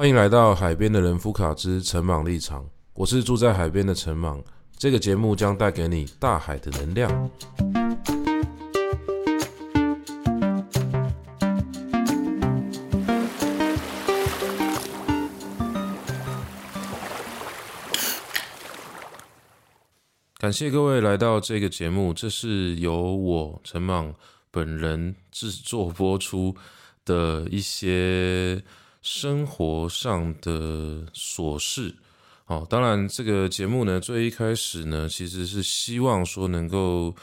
欢迎来到海边的人夫卡之陈茻立场，我是住在海边的陈茻。这个节目将带给你大海的能量。感谢各位来到这个节目，这是由我陈莽本人制作播出的一些生活上的琐事。哦，当然，这个节目呢，最一开始呢，其实是希望说能够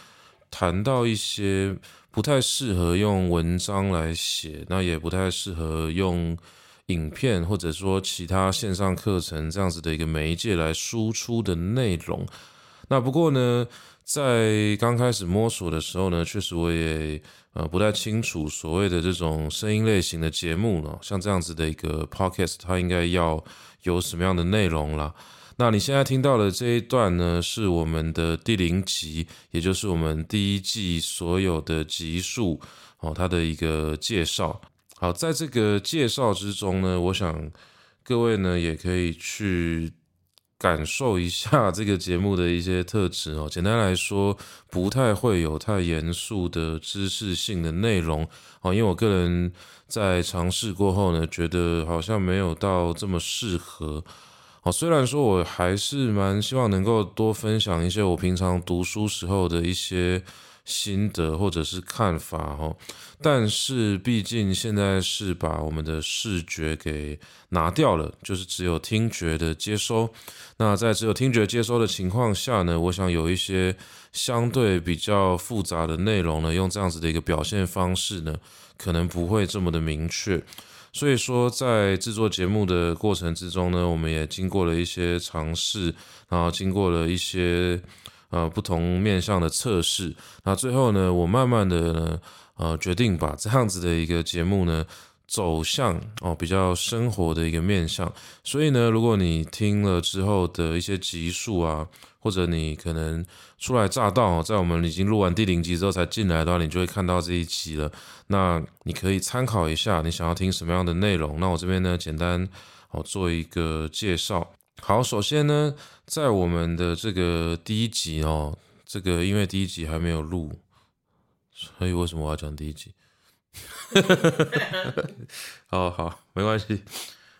谈到一些不太适合用文章来写，那也不太适合用影片或者说其他线上课程这样子的一个媒介来输出的内容。那不过呢，在刚开始摸索的时候呢，确实我也呃不太清楚所谓的这种声音类型的节目呢，像这样子的一个 podcast，它应该要有什么样的内容啦。那你现在听到的这一段呢，是我们的第零集，也就是我们第一季所有的集数哦，它的一个介绍。好，在这个介绍之中呢，我想各位呢也可以去。感受一下 这个节目的一些特质哦。简单来说，不太会有太严肃的知识性的内容哦。因为我个人在尝试过后呢，觉得好像没有到这么适合哦。虽然说我还是蛮希望能够多分享一些我平常读书时候的一些。心得或者是看法哦，但是毕竟现在是把我们的视觉给拿掉了，就是只有听觉的接收。那在只有听觉接收的情况下呢，我想有一些相对比较复杂的内容呢，用这样子的一个表现方式呢，可能不会这么的明确。所以说，在制作节目的过程之中呢，我们也经过了一些尝试，然后经过了一些。呃，不同面向的测试，那最后呢，我慢慢的呢，呃，决定把这样子的一个节目呢，走向哦比较生活的一个面向。所以呢，如果你听了之后的一些集数啊，或者你可能初来乍到，在我们已经录完第零集之后才进来的话，你就会看到这一集了。那你可以参考一下，你想要听什么样的内容？那我这边呢，简单哦做一个介绍。好，首先呢，在我们的这个第一集哦，这个因为第一集还没有录，所以为什么我要讲第一集？好好，没关系，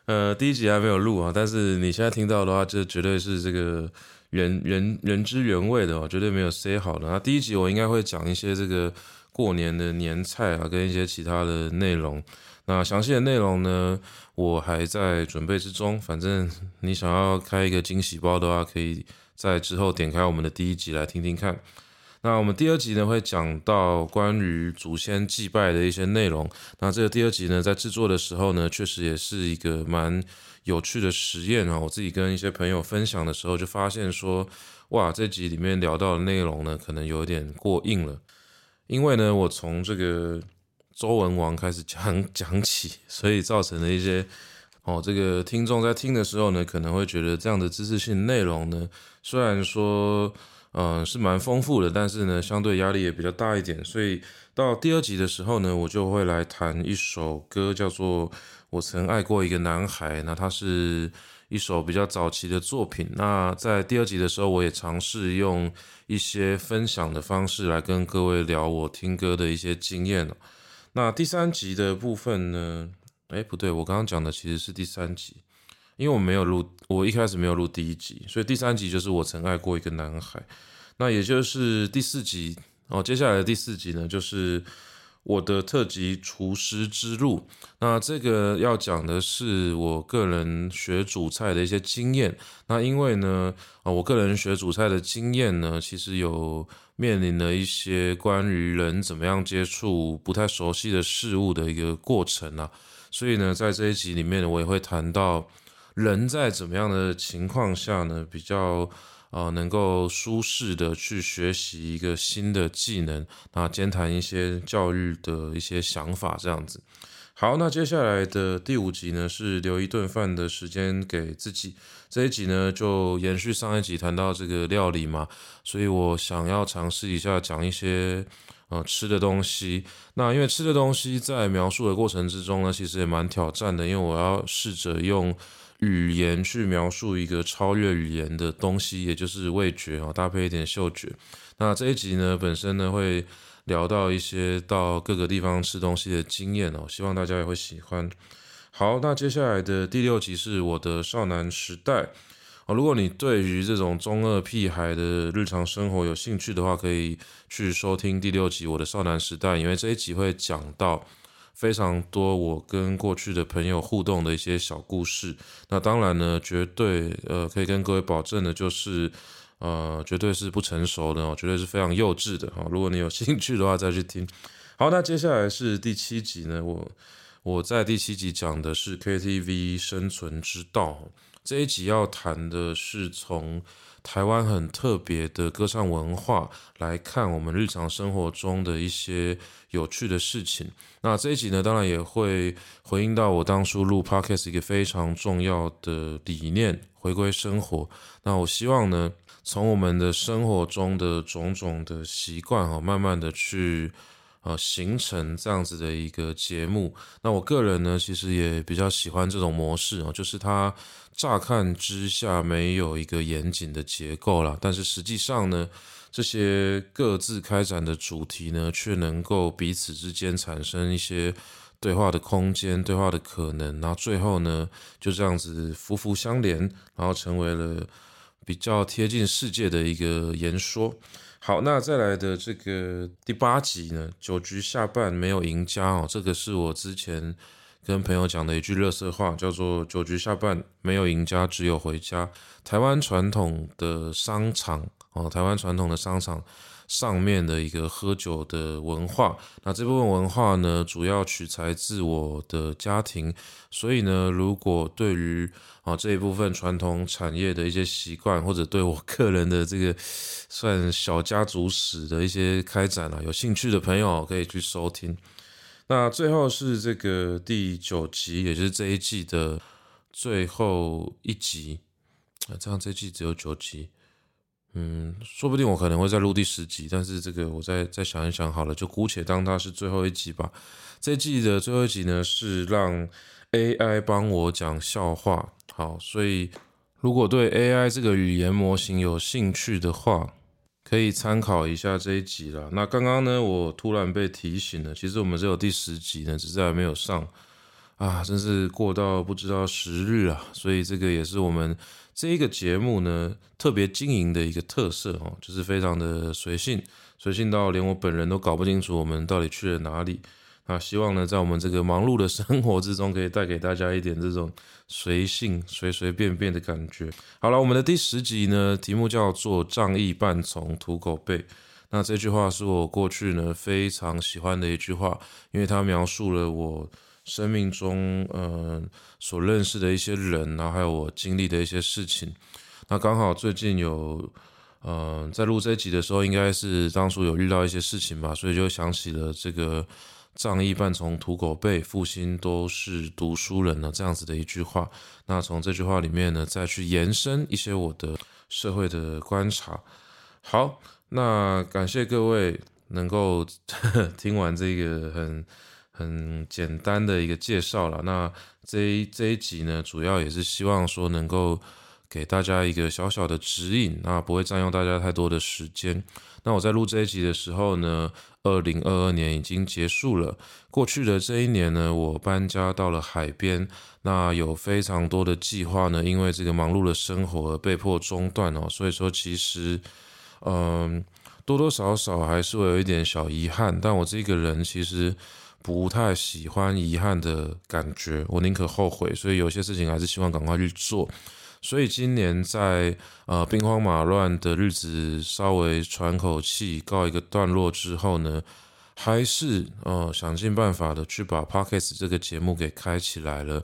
呃，第一集还没有录啊，但是你现在听到的话，这绝对是这个原原原汁原味的哦，绝对没有塞好的。那第一集我应该会讲一些这个过年的年菜啊，跟一些其他的内容。那详细的内容呢，我还在准备之中。反正你想要开一个惊喜包的话，可以在之后点开我们的第一集来听听看。那我们第二集呢，会讲到关于祖先祭拜的一些内容。那这个第二集呢，在制作的时候呢，确实也是一个蛮有趣的实验啊。我自己跟一些朋友分享的时候，就发现说，哇，这集里面聊到的内容呢，可能有点过硬了。因为呢，我从这个。周文王开始讲讲起，所以造成了一些哦，这个听众在听的时候呢，可能会觉得这样的知识性内容呢，虽然说嗯、是蛮丰富的，但是呢，相对压力也比较大一点。所以到第二集的时候呢，我就会来谈一首歌，叫做《我曾爱过一个男孩》。那它是一首比较早期的作品。那在第二集的时候，我也尝试用一些分享的方式来跟各位聊我听歌的一些经验。那第三集的部分呢？诶，不对，我刚刚讲的其实是第三集，因为我没有录，我一开始没有录第一集，所以第三集就是我曾爱过一个男孩。那也就是第四集哦，接下来的第四集呢，就是我的特辑厨师之路。那这个要讲的是我个人学煮菜的一些经验。那因为呢，啊，我个人学煮菜的经验呢，其实有。面临了一些关于人怎么样接触不太熟悉的事物的一个过程啊，所以呢，在这一集里面呢，我也会谈到人在怎么样的情况下呢，比较呃能够舒适的去学习一个新的技能，那兼谈一些教育的一些想法这样子。好，那接下来的第五集呢，是留一顿饭的时间给自己。这一集呢，就延续上一集谈到这个料理嘛，所以我想要尝试一下讲一些呃吃的东西。那因为吃的东西在描述的过程之中呢，其实也蛮挑战的，因为我要试着用语言去描述一个超越语言的东西，也就是味觉啊，搭配一点嗅觉。那这一集呢，本身呢会聊到一些到各个地方吃东西的经验哦，希望大家也会喜欢。好，那接下来的第六集是我的少男时代哦。如果你对于这种中二屁孩的日常生活有兴趣的话，可以去收听第六集《我的少男时代》，因为这一集会讲到非常多我跟过去的朋友互动的一些小故事。那当然呢，绝对呃可以跟各位保证的就是，呃，绝对是不成熟的哦，绝对是非常幼稚的哈。如果你有 兴趣的话，再去听。好，那接下来是第七集呢，我我在第七集讲的是 KTV 生存之道。这一集要谈的是从台湾很特别的歌唱文化来看我们日常生活中的一些有趣的事情。那这一集呢，当然也会回应到我当初录 Podcast 一个非常重要的理念——回归生活。那我希望呢，从我们的生活中的种种的习惯哈，慢慢的去。呃，形成这样子的一个节目，那我个人呢，其实也比较喜欢这种模式哦，就是它乍看之下没有一个严谨的结构啦，但是实际上呢，这些各自开展的主题呢，却能够彼此之间产生一些对话的空间、对话的可能，然后最后呢，就这样子福福相连，然后成为了比较贴近世界的一个言说。好，那再来的这个第八集呢，酒局下半没有赢家哦，这个是我之前跟朋友讲的一句热色话，叫做“酒局下半没有赢家，只有回家”。台湾传统的商场哦，台湾传统的商场。上面的一个喝酒的文化，那这部分文化呢，主要取材自我的家庭，所以呢，如果对于啊这一部分传统产业的一些习惯，或者对我个人的这个算小家族史的一些开展啊，有兴趣的朋友可以去收听。那最后是这个第九集，也就是这一季的最后一集啊，这样这季只有九集。嗯，说不定我可能会再录第十集，但是这个我再再想一想好了，就姑且当它是最后一集吧。这季的最后一集呢，是让 AI 帮我讲笑话。好，所以如果对 AI 这个语言模型有兴趣的话，可以参考一下这一集啦。那刚刚呢，我突然被提醒了，其实我们只有第十集呢，只是还没有上啊，真是过到不知道时日啊。所以这个也是我们。这一个节目呢，特别经营的一个特色哦，就是非常的随性，随性到连我本人都搞不清楚我们到底去了哪里。那希望呢，在我们这个忙碌的生活之中，可以带给大家一点这种随性、随随便便的感觉。好了，我们的第十集呢，题目叫做“仗义半从土狗辈”。那这句话是我过去呢非常喜欢的一句话，因为它描述了我。生命中，嗯、所认识的一些人，然后还有我经历的一些事情，那刚好最近有，嗯、呃，在录这一集的时候，应该是当初有遇到一些事情吧，所以就想起了这个“仗义半从土狗辈，复兴都是读书人”呢，这样子的一句话。那从这句话里面呢，再去延伸一些我的社会的观察。好，那感谢各位能够 听完这个很。很简单的一个介绍了。那这一这一集呢，主要也是希望说能够给大家一个小小的指引，那不会占用大家太多的时间。那我在录这一集的时候呢，二零二二年已经结束了。过去的这一年呢，我搬家到了海边，那有非常多的计划呢，因为这个忙碌的生活而被迫中断哦。所以说，其实，嗯，多多少少还是会有一点小遗憾。但我这个人其实。不太喜欢遗憾的感觉，我宁可后悔，所以有些事情还是希望赶快去做。所以今年在呃兵荒马乱的日子稍微喘口气，告一个段落之后呢，还是呃想尽办法的去把 Podcast 这个节目给开起来了。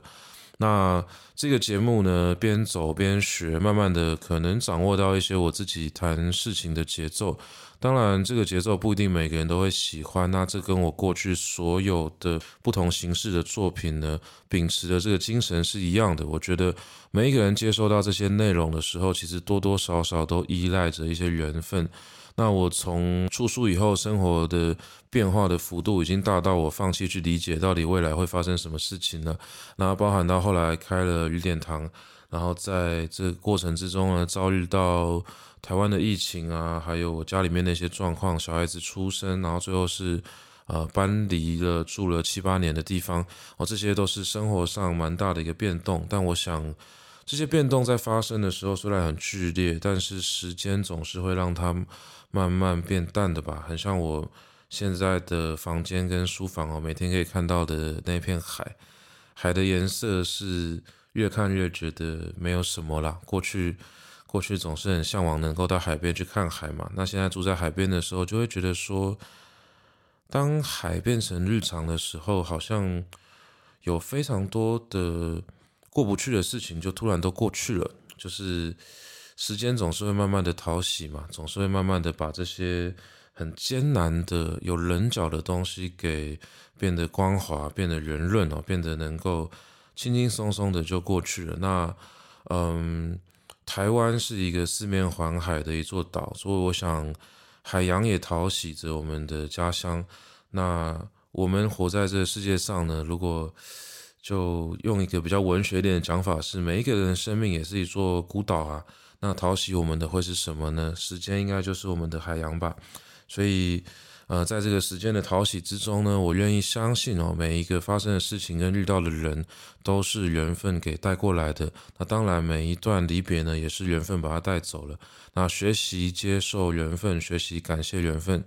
那这个节目呢，边走边学，慢慢的可能掌握到一些我自己谈事情的节奏。当然，这个节奏不一定每个人都会喜欢。那这跟我过去所有的不同形式的作品呢，秉持的这个精神是一样的。我觉得每一个人接收到这些内容的时候，其实多多少少都依赖着一些缘分。那我从出书以后，生活的变化的幅度已经大到我放弃去理解到底未来会发生什么事情了。那包含到后来开了雨点堂，然后在这个过程之中呢，遭遇到台湾的疫情啊，还有我家里面那些状况，小孩子出生，然后最后是呃搬离了住了七八年的地方，哦，这些都是生活上蛮大的一个变动。但我想。这些变动在发生的时候虽然很剧烈，但是时间总是会让它慢慢变淡的吧。很像我现在的房间跟书房哦，每天可以看到的那片海，海的颜色是越看越觉得没有什么啦。过去过去总是很向往能够到海边去看海嘛。那现在住在海边的时候，就会觉得说，当海变成日常的时候，好像有非常多的。过不去的事情就突然都过去了，就是时间总是会慢慢的淘洗嘛，总是会慢慢的把这些很艰难的、有棱角的东西给变得光滑、变得圆润哦，变得能够轻轻松松的就过去了。那嗯，台湾是一个四面环海的一座岛，所以我想海洋也淘洗着我们的家乡。那我们活在这个世界上呢，如果就用一个比较文学点的讲法是，每一个人的生命也是一座孤岛啊。那淘洗我们的会是什么呢？时间应该就是我们的海洋吧。所以，呃，在这个时间的淘洗之中呢，我愿意相信哦，每一个发生的事情跟遇到的人都是缘分给带过来的。那当然，每一段离别呢，也是缘分把它带走了。那学习接受缘分，学习感谢缘分，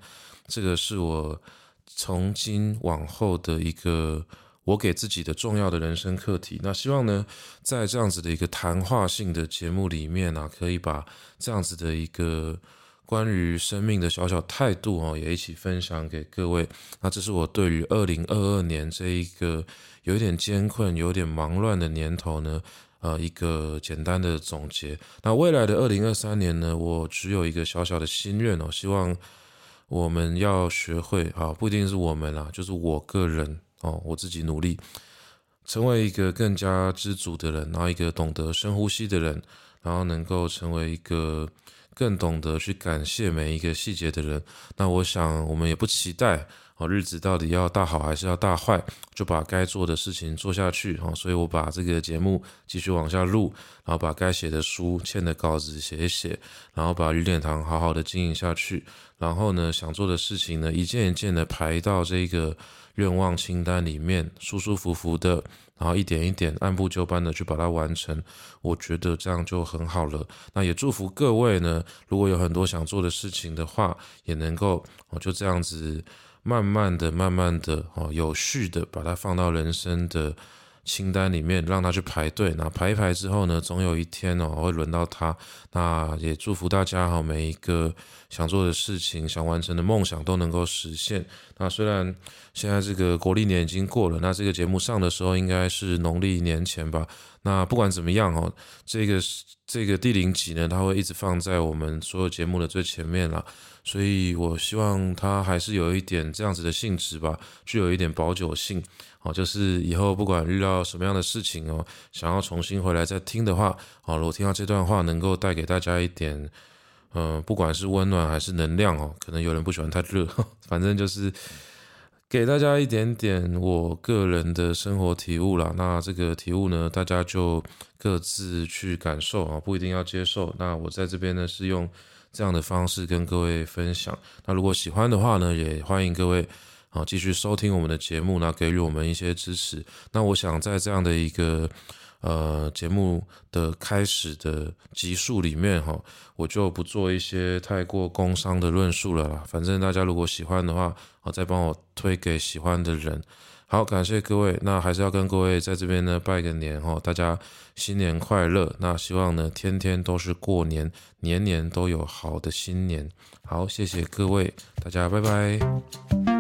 这个是我从今往后的一个。我给自己的重要的人生课题，那希望呢，在这样子的一个谈话性的节目里面啊，可以把这样子的一个关于生命的小小态度哦，也一起分享给各位。那这是我对于二零二二年这一个有一点艰困、有点忙乱的年头呢，呃，一个简单的总结。那未来的二零二三年呢，我只有一个小小的心愿哦，希望我们要学会啊，不一定是我们啦，就是我个人。哦，我自己努力成为一个更加知足的人，然后一个懂得深呼吸的人，然后能够成为一个更懂得去感谢每一个细节的人。那我想，我们也不期待哦，日子到底要大好还是要大坏，就把该做的事情做下去哦。所以我把这个节目继续往下录，然后把该写的书、欠的稿子写一写，然后把雨点堂好好的经营下去。然后呢，想做的事情呢，一件一件的排到这个。愿望清单里面舒舒服服的，然后一点一点按部就班的去把它完成，我觉得这样就很好了。那也祝福各位呢，如果有很多想做的事情的话，也能够哦就这样子慢慢的、慢慢的哦有序的把它放到人生的清单里面，让他去排队。那排一排之后呢，总有一天哦会轮到他。那也祝福大家哈，每一个想做的事情、想完成的梦想都能够实现。那虽然现在这个国历年已经过了，那这个节目上的时候应该是农历年前吧。那不管怎么样哦，这个这个第零集呢，它会一直放在我们所有节目的最前面啦。所以我希望它还是有一点这样子的性质吧，具有一点保久性。哦，就是以后不管遇到什么样的事情哦，想要重新回来再听的话，哦，我听到这段话能够带给大家一点，嗯、不管是温暖还是能量哦，可能有人不喜欢太热，反正就是给大家一点点我个人的生活体悟啦。那这个体悟呢，大家就各自去感受啊，不一定要接受。那我在这边呢是用这样的方式跟各位分享。那如果喜欢的话呢，也欢迎各位。啊，继续收听我们的节目，那给予我们一些支持。那我想在这样的一个呃节目的开始的集数里面，哈，我就不做一些太过工商的论述了啦。反正大家如果喜欢的话，好，再帮我推给喜欢的人。好，感谢各位。那还是要跟各位在这边呢拜个年哈，大家新年快乐。那希望呢天天都是过年，年年都有好的新年。好，谢谢各位，大家拜拜。